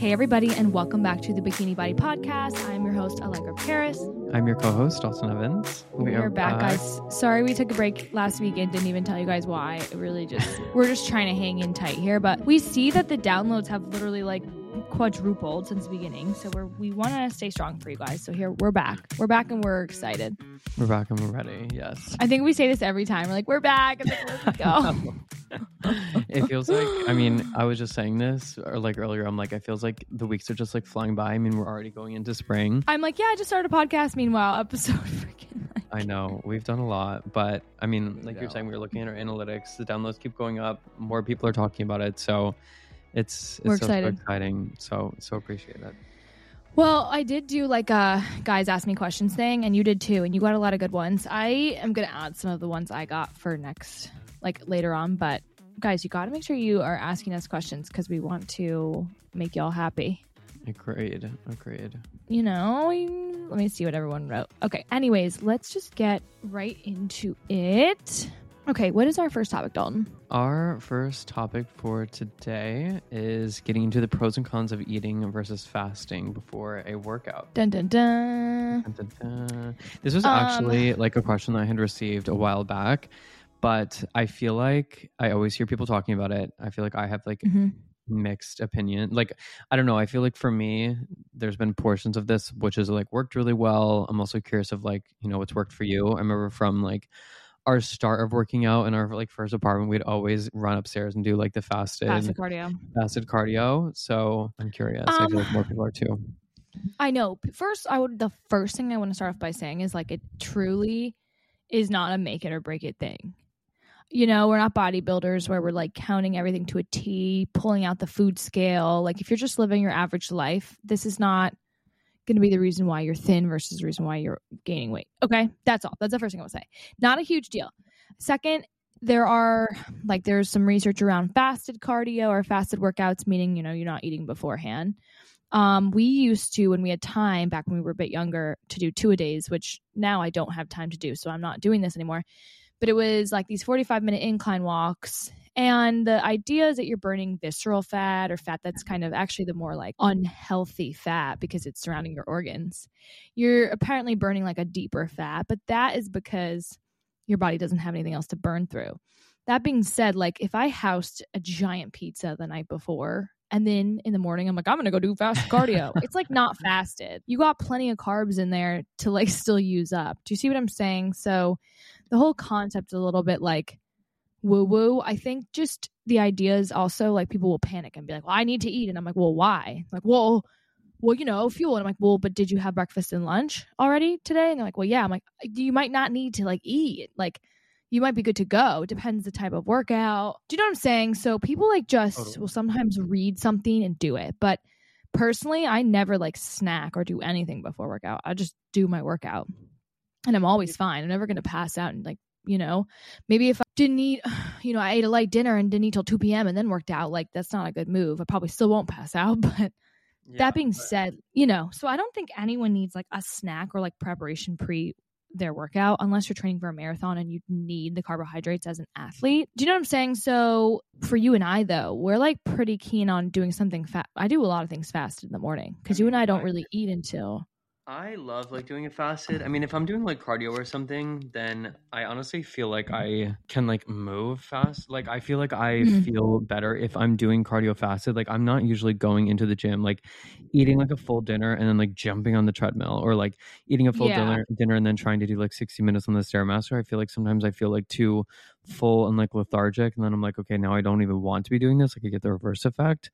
Hey, everybody, and welcome back to the Bikini Body Podcast. I'm your host, Allegra Paris. I'm your co-host, Dalton Evans. We, are, back, guys. Sorry we took a break last week and didn't even tell you guys why. It really just we're just trying to hang in tight here, but we see that the downloads have literally like quadrupled since the beginning. So we're we want to stay strong for you guys. So here we're back. We're back and we're excited. We're back and we're ready. Yes. I think we say this every time. We're like, we're back. And then let's go. it feels like I mean, I was just saying this or like earlier, I'm like, it feels like the weeks are just like flying by. I mean, we're already going into spring. I'm like, yeah, I just started a podcast. Meanwhile, episode freaking like I know we've done a lot, but I mean, like you're saying, we are looking at our analytics. The downloads keep going up. More people are talking about it, so it's it's We're so, excited. so exciting. So so appreciate that. Well, I did do like a guys ask me questions thing, and you did too, and you got a lot of good ones. I am gonna add some of the ones I got for next, like later on. But guys, you got to make sure you are asking us questions because we want to make y'all happy. Agreed. Agreed. You know, let me see what everyone wrote. Okay. Anyways, let's just get right into it. Okay, what is our first topic, Dalton? Our first topic for today is getting into the pros and cons of eating versus fasting before a workout. Dun dun dun. Dun, dun, dun. This was Um, actually like a question that I had received a while back, but I feel like I always hear people talking about it. I feel like I have like Mhm. mixed opinion. Like I don't know. I feel like for me, there's been portions of this which has like worked really well. I'm also curious of like you know what's worked for you. I remember from like our start of working out in our like first apartment, we'd always run upstairs and do like the fasted Fasted cardio. fasted cardio. So I'm curious. I feel like Um, more people are too. I know. First, I would. The first thing I want to start off by saying is like it truly is not a make it or break it thing. You know, we're not bodybuilders where we're like counting everything to a T, pulling out the food scale. Like if you're just living your average life, this is not going to be the reason why you're thin versus the reason why you're gaining weight. Okay, that's all. That's the first thing I would say. Not a huge deal. Second, there are like there's some research around fasted cardio or fasted workouts, meaning you know you're not eating beforehand. Um, we used to when we had time back when we were a bit younger to do two a days, which now I don't have time to do, so I'm not doing this anymore. But it was like these 45 minute incline walks. And the idea is that you're burning visceral fat or fat that's kind of actually the more like unhealthy fat because it's surrounding your organs. You're apparently burning like a deeper fat, but that is because your body doesn't have anything else to burn through. That being said, like if I housed a giant pizza the night before and then in the morning I'm like, I'm gonna go do fast cardio, it's like not fasted. You got plenty of carbs in there to like still use up. Do you see what I'm saying? So the whole concept is a little bit like woo woo. I think just the idea is also like people will panic and be like, Well, I need to eat. And I'm like, Well, why? Like, well, well, you know, fuel. And I'm like, well, but did you have breakfast and lunch already today? And they're like, well, yeah. I'm like, you might not need to like eat. Like, you might be good to go. Depends the type of workout. Do you know what I'm saying? So people like just Totally. will sometimes read something and do it. But personally, I never like snack or do anything before workout. I just do my workout. And I'm always fine. I'm never gonna pass out and like, you know, maybe if I didn't eat, you know, I ate a light dinner and didn't eat till 2 p.m. and then worked out, like that's not a good move. I probably still won't pass out, but that being said, you know, so I don't think anyone needs like a snack or like preparation pre their workout unless you're training for a marathon and you need the carbohydrates as an athlete. Do you know what I'm saying? So for you and I though, we're like pretty keen on doing something fast. I do a lot of things fast in the morning because you and I don't really eat until I love like doing a fasted. I mean, if I'm doing like cardio or something, then I honestly feel like I can like move fast. Like I feel like I Mhm. feel better if I'm doing cardio fasted. Like I'm not usually going into the gym like eating like a full dinner and then like jumping on the treadmill or like eating a full Yeah. dinner dinner and then trying to do like 60 minutes on the stairmaster. I feel like sometimes I feel like too full and like lethargic and then I'm like, okay, now I don't even want to be doing this. Like I get the reverse effect.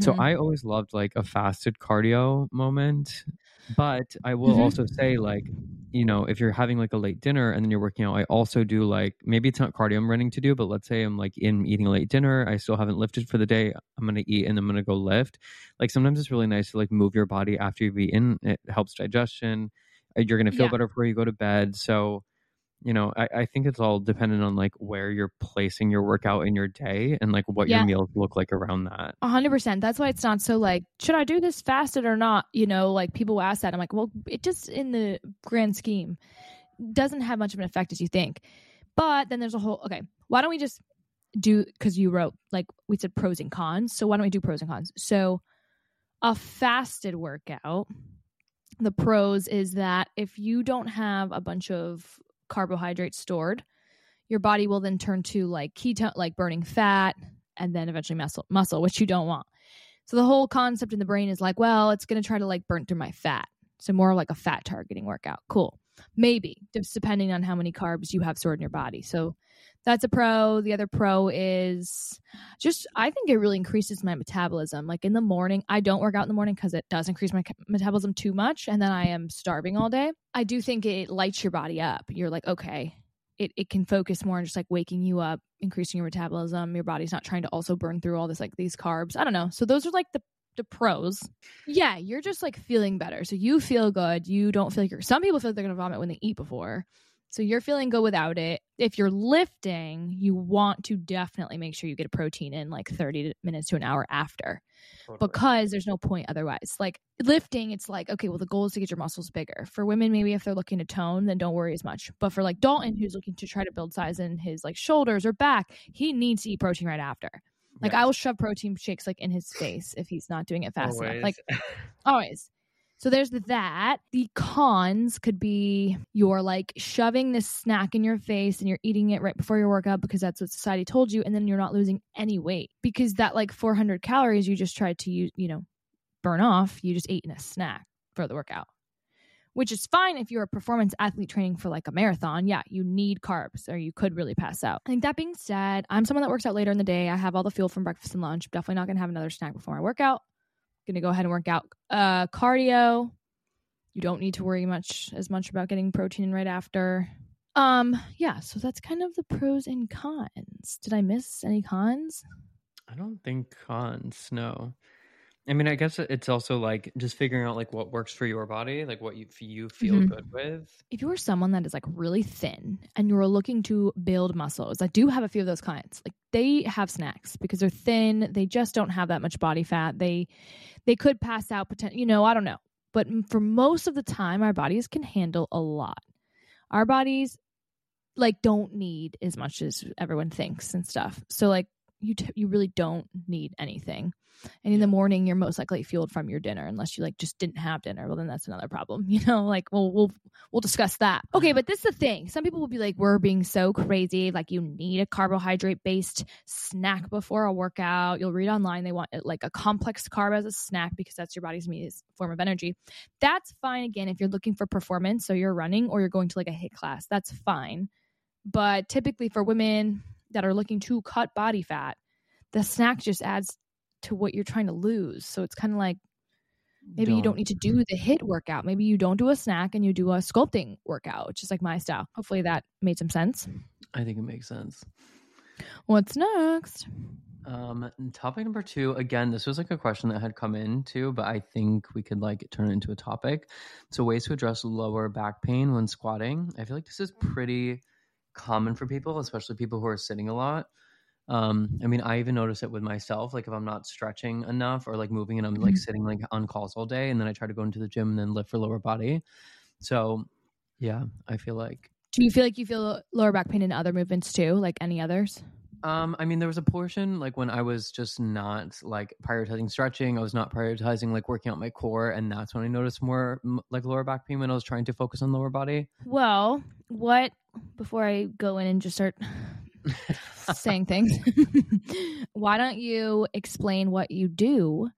So Mhm. I always loved like a fasted cardio moment. But I will Mhm. also say like, you know, if you're having like a late dinner and then you're working out, I also do like maybe it's not cardio I'm running to do, but let's say I'm like in eating a late dinner, I still haven't lifted for the day. I'm gonna eat and I'm gonna go lift. Like sometimes it's really nice to like move your body after you've eaten. It helps digestion. Uh, You're gonna feel Yeah. better before you go to bed. So you know, I, I think it's all dependent on like where you're placing your workout in your day and like what Yeah. your meals look like around that. A hundred percent. That's why it's not so like, should I do this fasted or not? You know, like people ask that. I'm like, well, it just in the grand scheme doesn't have much of an effect as you think. But then there's a whole okay. Why don't we just do because you wrote like we said pros and cons. So why don't we do pros and cons? So a fasted workout, the pros is that if you don't have a bunch of carbohydrates stored, your body will then turn to like ketone, like burning fat, and then eventually muscle, muscle, which you don't want. So the whole concept in the brain is like, well, it's going to try to like burn through my fat. So more like a fat targeting workout. Cool. Maybe, just depending on how many carbs you have stored in your body. So that's a pro. The other pro is just I think it really increases my metabolism. Like in the morning, I don't work out in the morning because it does increase my metabolism too much, and then I am starving all day. I do think it lights your body up. You're like, okay, it, it can focus more on just like waking you up, increasing your metabolism. Your body's not trying to also burn through all this like these carbs. I don't know. So those are like the the pros. Yeah, you're just like feeling better. So you feel good. You don't feel like you're some people feel like they're gonna vomit when they eat before. So you're feeling good without it. If you're lifting, you want to definitely make sure you get a protein in like 30 minutes to an hour after totally. because there's no point otherwise. Like lifting, it's like, okay, well, the goal is to get your muscles bigger. For women, maybe if they're looking to tone, then don't worry as much. But for like Dalton, who's looking to try to build size in his like shoulders or back, he needs to eat protein right after. Like yes. I will shove protein shakes like in his face if he's not doing it fast always. enough. Like always. So there's that. The cons could be you're like shoving this snack in your face and you're eating it right before your workout because that's what society told you. And then you're not losing any weight because that like 400 calories you just tried to use, you know, burn off, you just ate in a snack for the workout, which is fine if you're a performance athlete training for like a marathon. Yeah, you need carbs or you could really pass out. I think that being said, I'm someone that works out later in the day. I have all the fuel from breakfast and lunch. Definitely not going to have another snack before my workout gonna go ahead and work out. Uh, cardio, you don't need to worry much as much about getting protein right after. Um, yeah, so that's kind of the pros and cons. Did I miss any cons? I don't think cons. No. I mean, I guess it's also like just figuring out like what works for your body, like what you you feel mm-hmm. good with. If you are someone that is like really thin and you're looking to build muscles, I do have a few of those clients. Like they have snacks because they're thin, they just don't have that much body fat. They they could pass out potential, you know, I don't know. But for most of the time our bodies can handle a lot. Our bodies like don't need as much as everyone thinks and stuff. So like you t- you really don't need anything. And in the morning, you're most likely fueled from your dinner, unless you like just didn't have dinner. Well, then that's another problem, you know. Like, well, we'll we'll discuss that. Okay, but this is the thing. Some people will be like, "We're being so crazy. Like, you need a carbohydrate based snack before a workout." You'll read online they want like a complex carb as a snack because that's your body's form of energy. That's fine. Again, if you're looking for performance, so you're running or you're going to like a HIIT class, that's fine. But typically for women that are looking to cut body fat, the snack just adds to what you're trying to lose. So it's kind of like maybe don't. you don't need to do the HIIT workout. Maybe you don't do a snack and you do a sculpting workout, which is like my style. Hopefully that made some sense. I think it makes sense. What's next? Um, topic number two. Again, this was like a question that had come in too, but I think we could like turn it into a topic. So ways to address lower back pain when squatting. I feel like this is pretty common for people, especially people who are sitting a lot. Um, I mean, I even notice it with myself. Like if I'm not stretching enough or like moving and I'm like mm-hmm. sitting like on calls all day and then I try to go into the gym and then lift for lower body. So yeah, I feel like Do you feel like you feel lower back pain in other movements too, like any others? Um, I mean, there was a portion like when I was just not like prioritizing stretching. I was not prioritizing like working out my core, and that's when I noticed more like lower back pain when I was trying to focus on lower body. Well, what before I go in and just start saying things. Why don't you explain what you do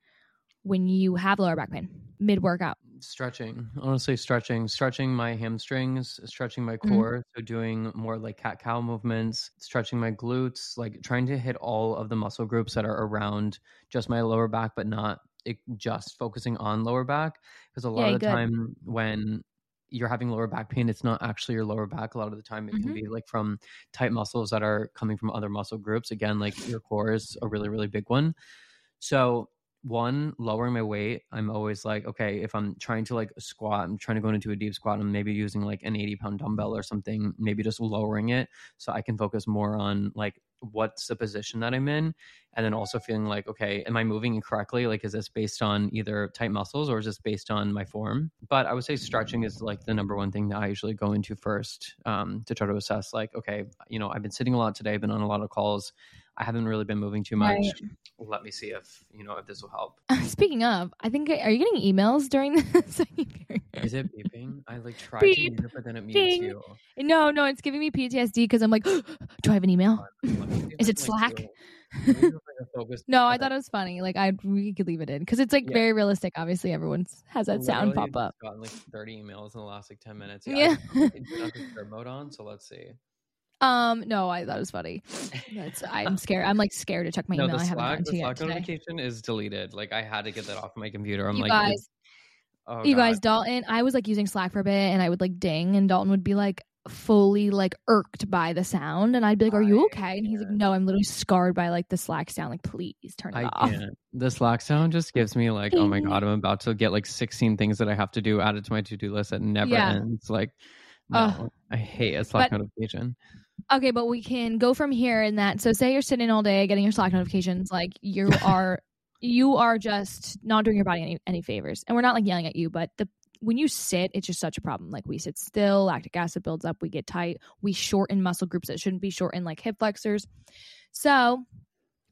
when you have lower back pain mid workout? Stretching, honestly, stretching, stretching my hamstrings, stretching my mm-hmm. core. Mm-hmm. So, doing more like cat cow movements, stretching my glutes, like trying to hit all of the muscle groups that are around just my lower back, but not it, just focusing on lower back. Because a lot yeah, of the good. time when you're having lower back pain, it's not actually your lower back. A lot of the time, it mm-hmm. can be like from tight muscles that are coming from other muscle groups. Again, like your core is a really, really big one. So, one, lowering my weight, I'm always like, okay, if I'm trying to like squat, I'm trying to go into a deep squat, I'm maybe using like an 80 pound dumbbell or something, maybe just lowering it so I can focus more on like what's the position that I'm in. And then also feeling like, okay, am I moving incorrectly? Like, is this based on either tight muscles or is this based on my form? But I would say stretching is like the number one thing that I usually go into first um, to try to assess, like, okay, you know, I've been sitting a lot today, I've been on a lot of calls. I haven't really been moving too much. Right. Let me see if you know if this will help. Speaking of, I think are you getting emails during this? Is it beeping? I like tried Beep. to mute it, but then it mutes Ding. you. no, no, it's giving me PTSD because I'm like, do I have an email? Let me see if Is it Slack? do- let me see if I can focus. No, I thought it was funny. Like I we could leave it in because it's like Yeah. very realistic. Obviously, everyone's has that sound pop up. Gotten like 30 emails in the last like 10 minutes. Yeah. I do not mode on, so let's see. Um, no, I thought it was funny. That's I'm scared. I'm like scared to check my no, email. the I haven't Slack, the Slack notification is deleted. Like I had to get that off my computer. I'm You like, guys, oh, you God. guys, Dalton. I was like using Slack for a bit, and I would like ding, and Dalton would be like fully like irked by the sound, and I'd be like, "Are you okay?" And he's like, "No, I'm literally scarred by like the Slack sound. Like, please turn it I off." can't. The Slack sound just gives me like, oh my god, I'm about to get like 16 things that I have to do added to my to do list that never Yeah. ends. Like, no. I hate a Slack But- notification. Okay, but we can go from here in that. So, say you're sitting all day getting your Slack notifications, like you are, you are just not doing your body any any favors. And we're not like yelling at you, but the when you sit, it's just such a problem. Like we sit still, lactic acid builds up, we get tight, we shorten muscle groups that shouldn't be shortened, like hip flexors. So,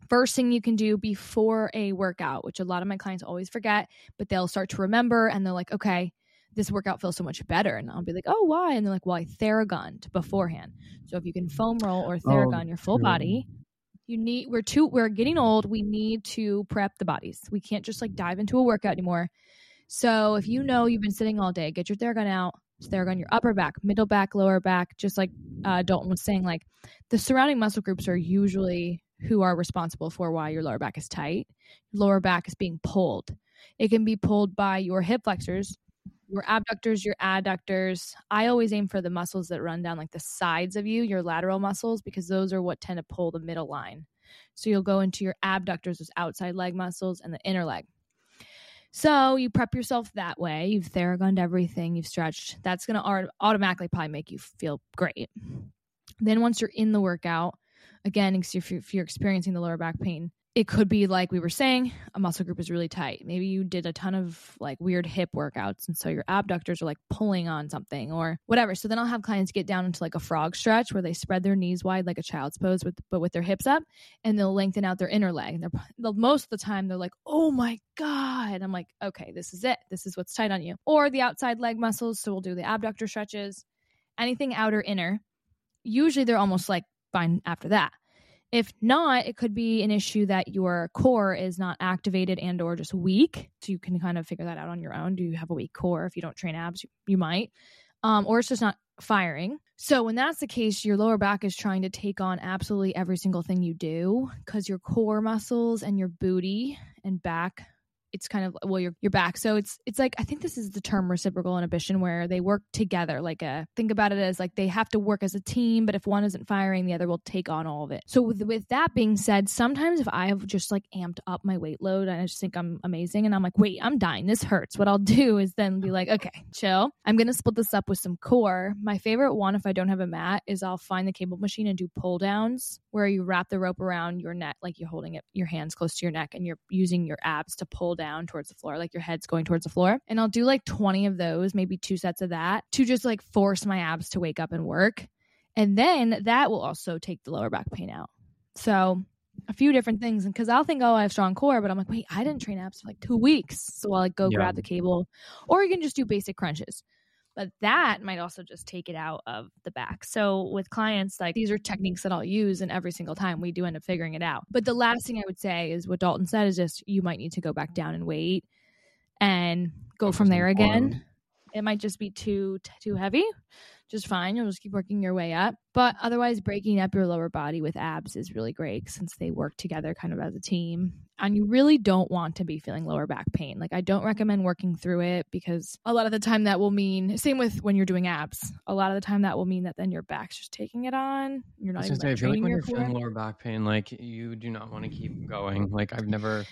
first thing you can do before a workout, which a lot of my clients always forget, but they'll start to remember, and they're like, okay. This workout feels so much better. And I'll be like, oh, why? And they're like, well, I theragunned beforehand. So if you can foam roll or theragun your full true. body, you need we're too we're getting old. We need to prep the bodies. We can't just like dive into a workout anymore. So if you know you've been sitting all day, get your theragun out. Theragun your upper back, middle back, lower back. Just like uh, Dalton was saying, like the surrounding muscle groups are usually who are responsible for why your lower back is tight. Lower back is being pulled. It can be pulled by your hip flexors, your abductors, your adductors. I always aim for the muscles that run down like the sides of you, your lateral muscles, because those are what tend to pull the middle line. So you'll go into your abductors, those outside leg muscles, and the inner leg. So you prep yourself that way. You've theragunned everything, you've stretched. That's going to automatically probably make you feel great. Then once you're in the workout, again, if you're, if you're experiencing the lower back pain, it could be like we were saying, a muscle group is really tight. Maybe you did a ton of like weird hip workouts, and so your abductors are like pulling on something or whatever. So then I'll have clients get down into like a frog stretch where they spread their knees wide like a child's pose, with but with their hips up, and they'll lengthen out their inner leg. And they're most of the time they're like, "Oh my god!" I'm like, "Okay, this is it. This is what's tight on you." Or the outside leg muscles. So we'll do the abductor stretches, anything outer inner. Usually they're almost like fine after that. If not, it could be an issue that your core is not activated and or just weak. So you can kind of figure that out on your own. Do you have a weak core? If you don't train abs, you, might. Um, or it's just not firing. So when that's the case, your lower back is trying to take on absolutely every single thing you do because your core muscles and your booty and back it's kind of well you're you're back. So it's it's like i think this is the term reciprocal inhibition where they work together like a think about it as like they have to work as a team but if one isn't firing the other will take on all of it. So with, with that being said sometimes if i have just like amped up my weight load and i just think i'm amazing and i'm like wait i'm dying. This hurts. What i'll do is then be like okay chill. I'm gonna split this up with some core. My favorite one if i don't have a mat is i'll find the cable machine and do pull downs where you wrap the rope around your neck like you're holding it your hands close to your neck and you're using your abs to pull down towards the floor, like your head's going towards the floor. And I'll do like 20 of those, maybe two sets of that to just like force my abs to wake up and work. And then that will also take the lower back pain out. So a few different things. And because I'll think, oh, I have strong core, but I'm like, wait, I didn't train abs for like two weeks. So I'll like go Yeah. grab the cable, or you can just do basic crunches. But that might also just take it out of the back. So with clients, like these are techniques that I'll use, and every single time we do end up figuring it out. But the last thing I would say is what Dalton said is just you might need to go back down and wait and go Focus from there again. form. It might just be too too heavy. Just fine. You'll just keep working your way up. But otherwise, breaking up your lower body with abs is really great since they work together kind of as a team. And you really don't want to be feeling lower back pain. Like, I don't recommend working through it because a lot of the time that will mean, same with when you're doing abs, a lot of the time that will mean that then your back's just taking it on. You're not even say, I feel like when your you're feeling lower back pain, like you do not want to keep going. Like I've never,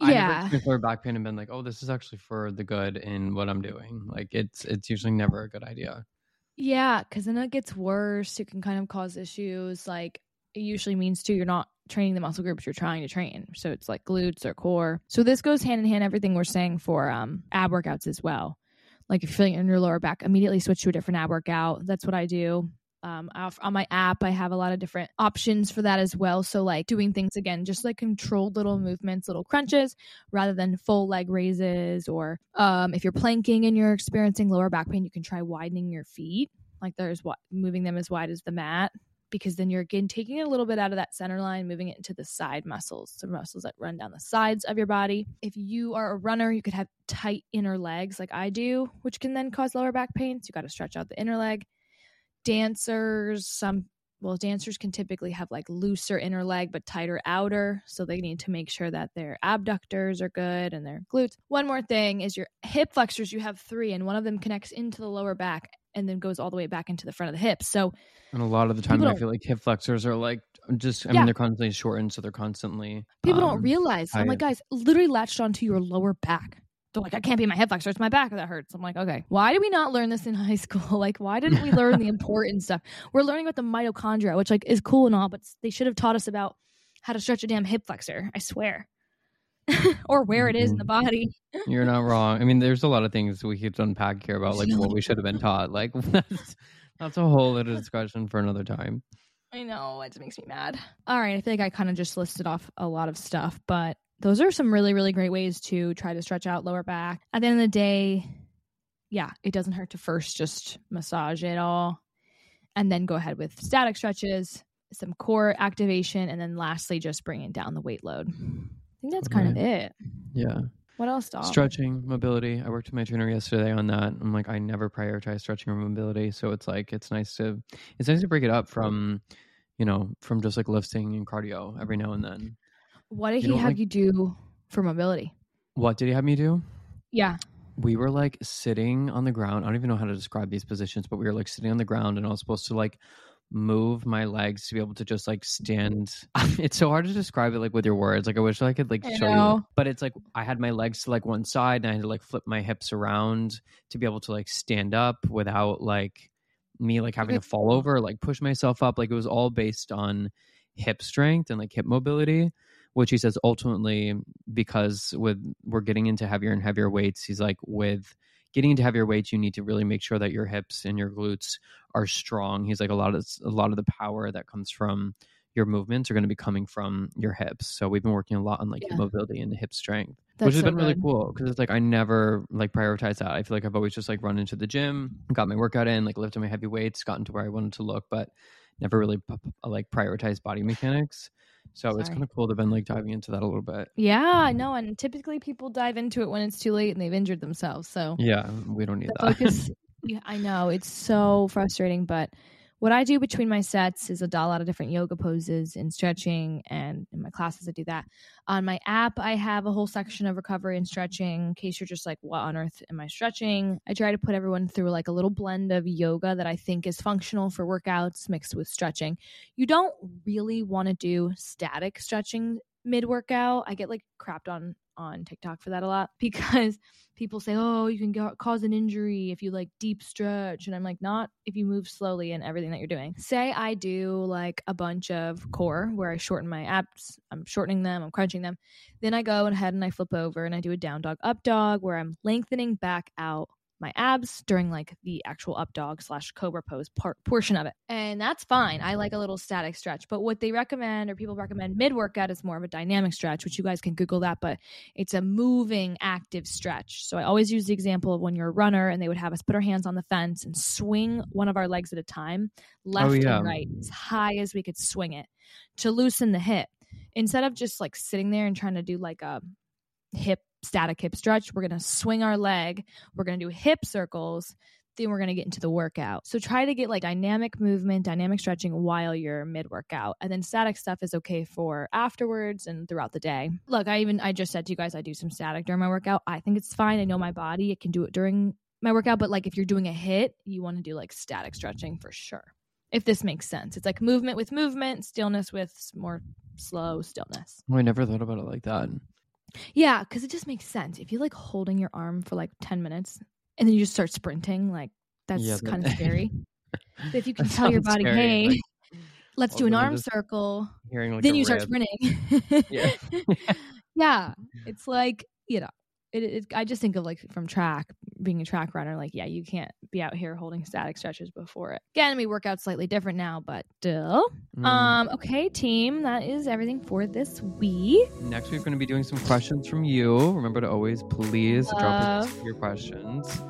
never Yeah. lower back pain and been like, oh, this is actually for the good in what I'm doing. Like it's it's usually never a good idea. Yeah, because then it gets worse. It can kind of cause issues. Like it usually means too, you're not training the muscle groups you're trying to train. So it's like glutes or core. So this goes hand in hand. Everything we're saying for um, ab workouts as well. Like if you're feeling in your lower back, immediately switch to a different ab workout. That's what I do. Um, on my app, I have a lot of different options for that as well. So, like doing things again, just like controlled little movements, little crunches, rather than full leg raises. Or um, if you're planking and you're experiencing lower back pain, you can try widening your feet. Like there's what moving them as wide as the mat because then you're again taking a little bit out of that center line, moving it into the side muscles, the muscles that run down the sides of your body. If you are a runner, you could have tight inner legs like I do, which can then cause lower back pain. So you got to stretch out the inner leg. Dancers, some well, dancers can typically have like looser inner leg but tighter outer. So they need to make sure that their abductors are good and their glutes. One more thing is your hip flexors, you have three, and one of them connects into the lower back and then goes all the way back into the front of the hips. So And a lot of the time, I feel like hip flexors are like just. I Yeah. mean, they're constantly shortened, so they're constantly. people um, don't realize. I'm like, guys, literally latched onto your lower back. They're like, I can't be my hip flexor. It's my back that hurts. I'm like, okay, why did we not learn this in high school? Like, why didn't we learn the important stuff? We're learning about the mitochondria, which like is cool and all, but they should have taught us about how to stretch a damn hip flexor. I swear, or where it is in mm-hmm. the body. You're not wrong. I mean, there's a lot of things we could unpack here about like what we should have been taught. Like that's that's a whole other discussion for another time. I know it just makes me mad. All right, I feel like I kind of just listed off a lot of stuff, but those are some really, really great ways to try to stretch out lower back. At the end of the day, yeah, it doesn't hurt to first just massage it all, and then go ahead with static stretches, some core activation, and then lastly, just bringing down the weight load. I think that's kind of it. Yeah. What else, Doc? Stretching, mobility. I worked with my trainer yesterday on that. I'm like, I never prioritize stretching or mobility. So it's like it's nice to it's nice to break it up from, you know, from just like lifting and cardio every now and then. What did You he have like- you do for mobility? What did he have me do? Yeah. we were like sitting on the ground. I don't even know how to describe these positions, but we were like sitting on the ground and I was supposed to like move my legs to be able to just like mm-hmm. stand. it's so hard to describe it like with your words. Like I wish I could like I show you. But it's like I had my legs to like one side and I had to like flip my hips around to be able to like stand up without like me like having to fall over, like push myself up. Like it was all based on hip strength and like hip mobility which he says ultimately because with we're getting into heavier and heavier weights he's like with getting into heavier weights you need to really make sure that your hips and your glutes are strong he's like a lot of a lot of the power that comes from your movements are going to be coming from your hips so we've been working a lot on like Yeah. hip mobility and hip strength That's which has so been really cool because it's like I never like prioritize that. I feel like I've always just like run into the gym, got my workout in, like lifted my heavy weights, gotten to where I wanted to look, but never really like prioritized body mechanics. So it's kind of cool to been like diving into that a little bit. Yeah, um, I know. And typically people dive into it when it's too late and they've injured themselves. So Yeah, we don't need that. focus yeah, I know it's so frustrating, but what I do between my sets is a lot of different yoga poses and stretching, and in my classes I do that. On my app, I have a whole section of recovery and stretching. In case you're just like, what on earth am I stretching? I try to put everyone through like a little blend of yoga that I think is functional for workouts mixed with stretching. You don't really want to do static stretching mid workout. I get like crapped on on TikTok for that a lot because people say, "Oh, you can go- cause an injury if you like deep stretch," and I'm like, "Not if you move slowly in everything that you're doing." Say I do like a bunch of core where I shorten my abs, I'm shortening them, I'm crunching them. Then I go ahead and I flip over and I do a down dog, up dog, where I'm lengthening back out my abs during like the actual up dog slash cobra pose part portion of it. And that's fine. I like a little static stretch. But what they recommend or people recommend mid workout is more of a dynamic stretch, which you guys can Google that, but it's a moving active stretch. So I always use the example of when you're a runner and they would have us put our hands on the fence and swing one of our legs at a time, oh, left yeah. and right, as high as we could swing it to loosen the hip. Instead of just like sitting there and trying to do like a hip static hip stretch, we're going to swing our leg, we're going to do hip circles, then we're going to get into the workout. So try to get like dynamic movement, dynamic stretching while you're mid workout. And then static stuff is okay for afterwards and throughout the day. Look, I even I just said to you guys I do some static during my workout. I think it's fine. I know my body, it can do it during my workout, but like if you're doing a HIIT, you want to do like static stretching for sure. If this makes sense. It's like movement with movement, stillness with more slow stillness. Oh, I never thought about it like that. Yeah, because it just makes sense. If you're like holding your arm for like 10 minutes and then you just start sprinting, like that's Yeah, kind of scary. But if you can tell your body, scary, hey, like, let's do an of a sudden arm circle, like then you start sprinting. Yeah. yeah. It's like, you know, it, it, I just think of like from track, being a track runner, like yeah, you can't be out here holding static stretches before it. Again, we work out slightly different now, but still. Mm. Um, okay, team, that is everything for this week. Next, we're going to be doing some questions from you. Remember to always please drop us your questions.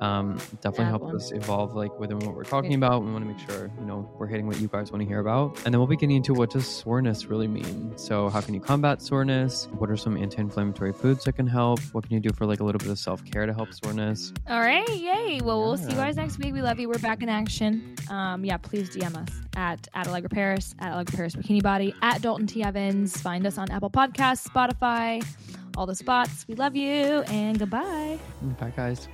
Um, definitely Add help one. us evolve like within what we're talking about. We want to make sure you know we're hitting what you guys want to hear about, and then we'll be getting into what does soreness really mean. So, how can you combat soreness? What are some anti-inflammatory foods that can help? What can you do for like a little bit of self-care to help soreness? All right, yay. Well, we'll see you guys next week. We love you. We're back in action. Um, yeah, please DM us at, at Allegra Paris, at Allegra Paris Bikini Body, at Dalton T. Evans. Find us on Apple Podcasts, Spotify, all the spots. We love you, and goodbye. Bye, guys.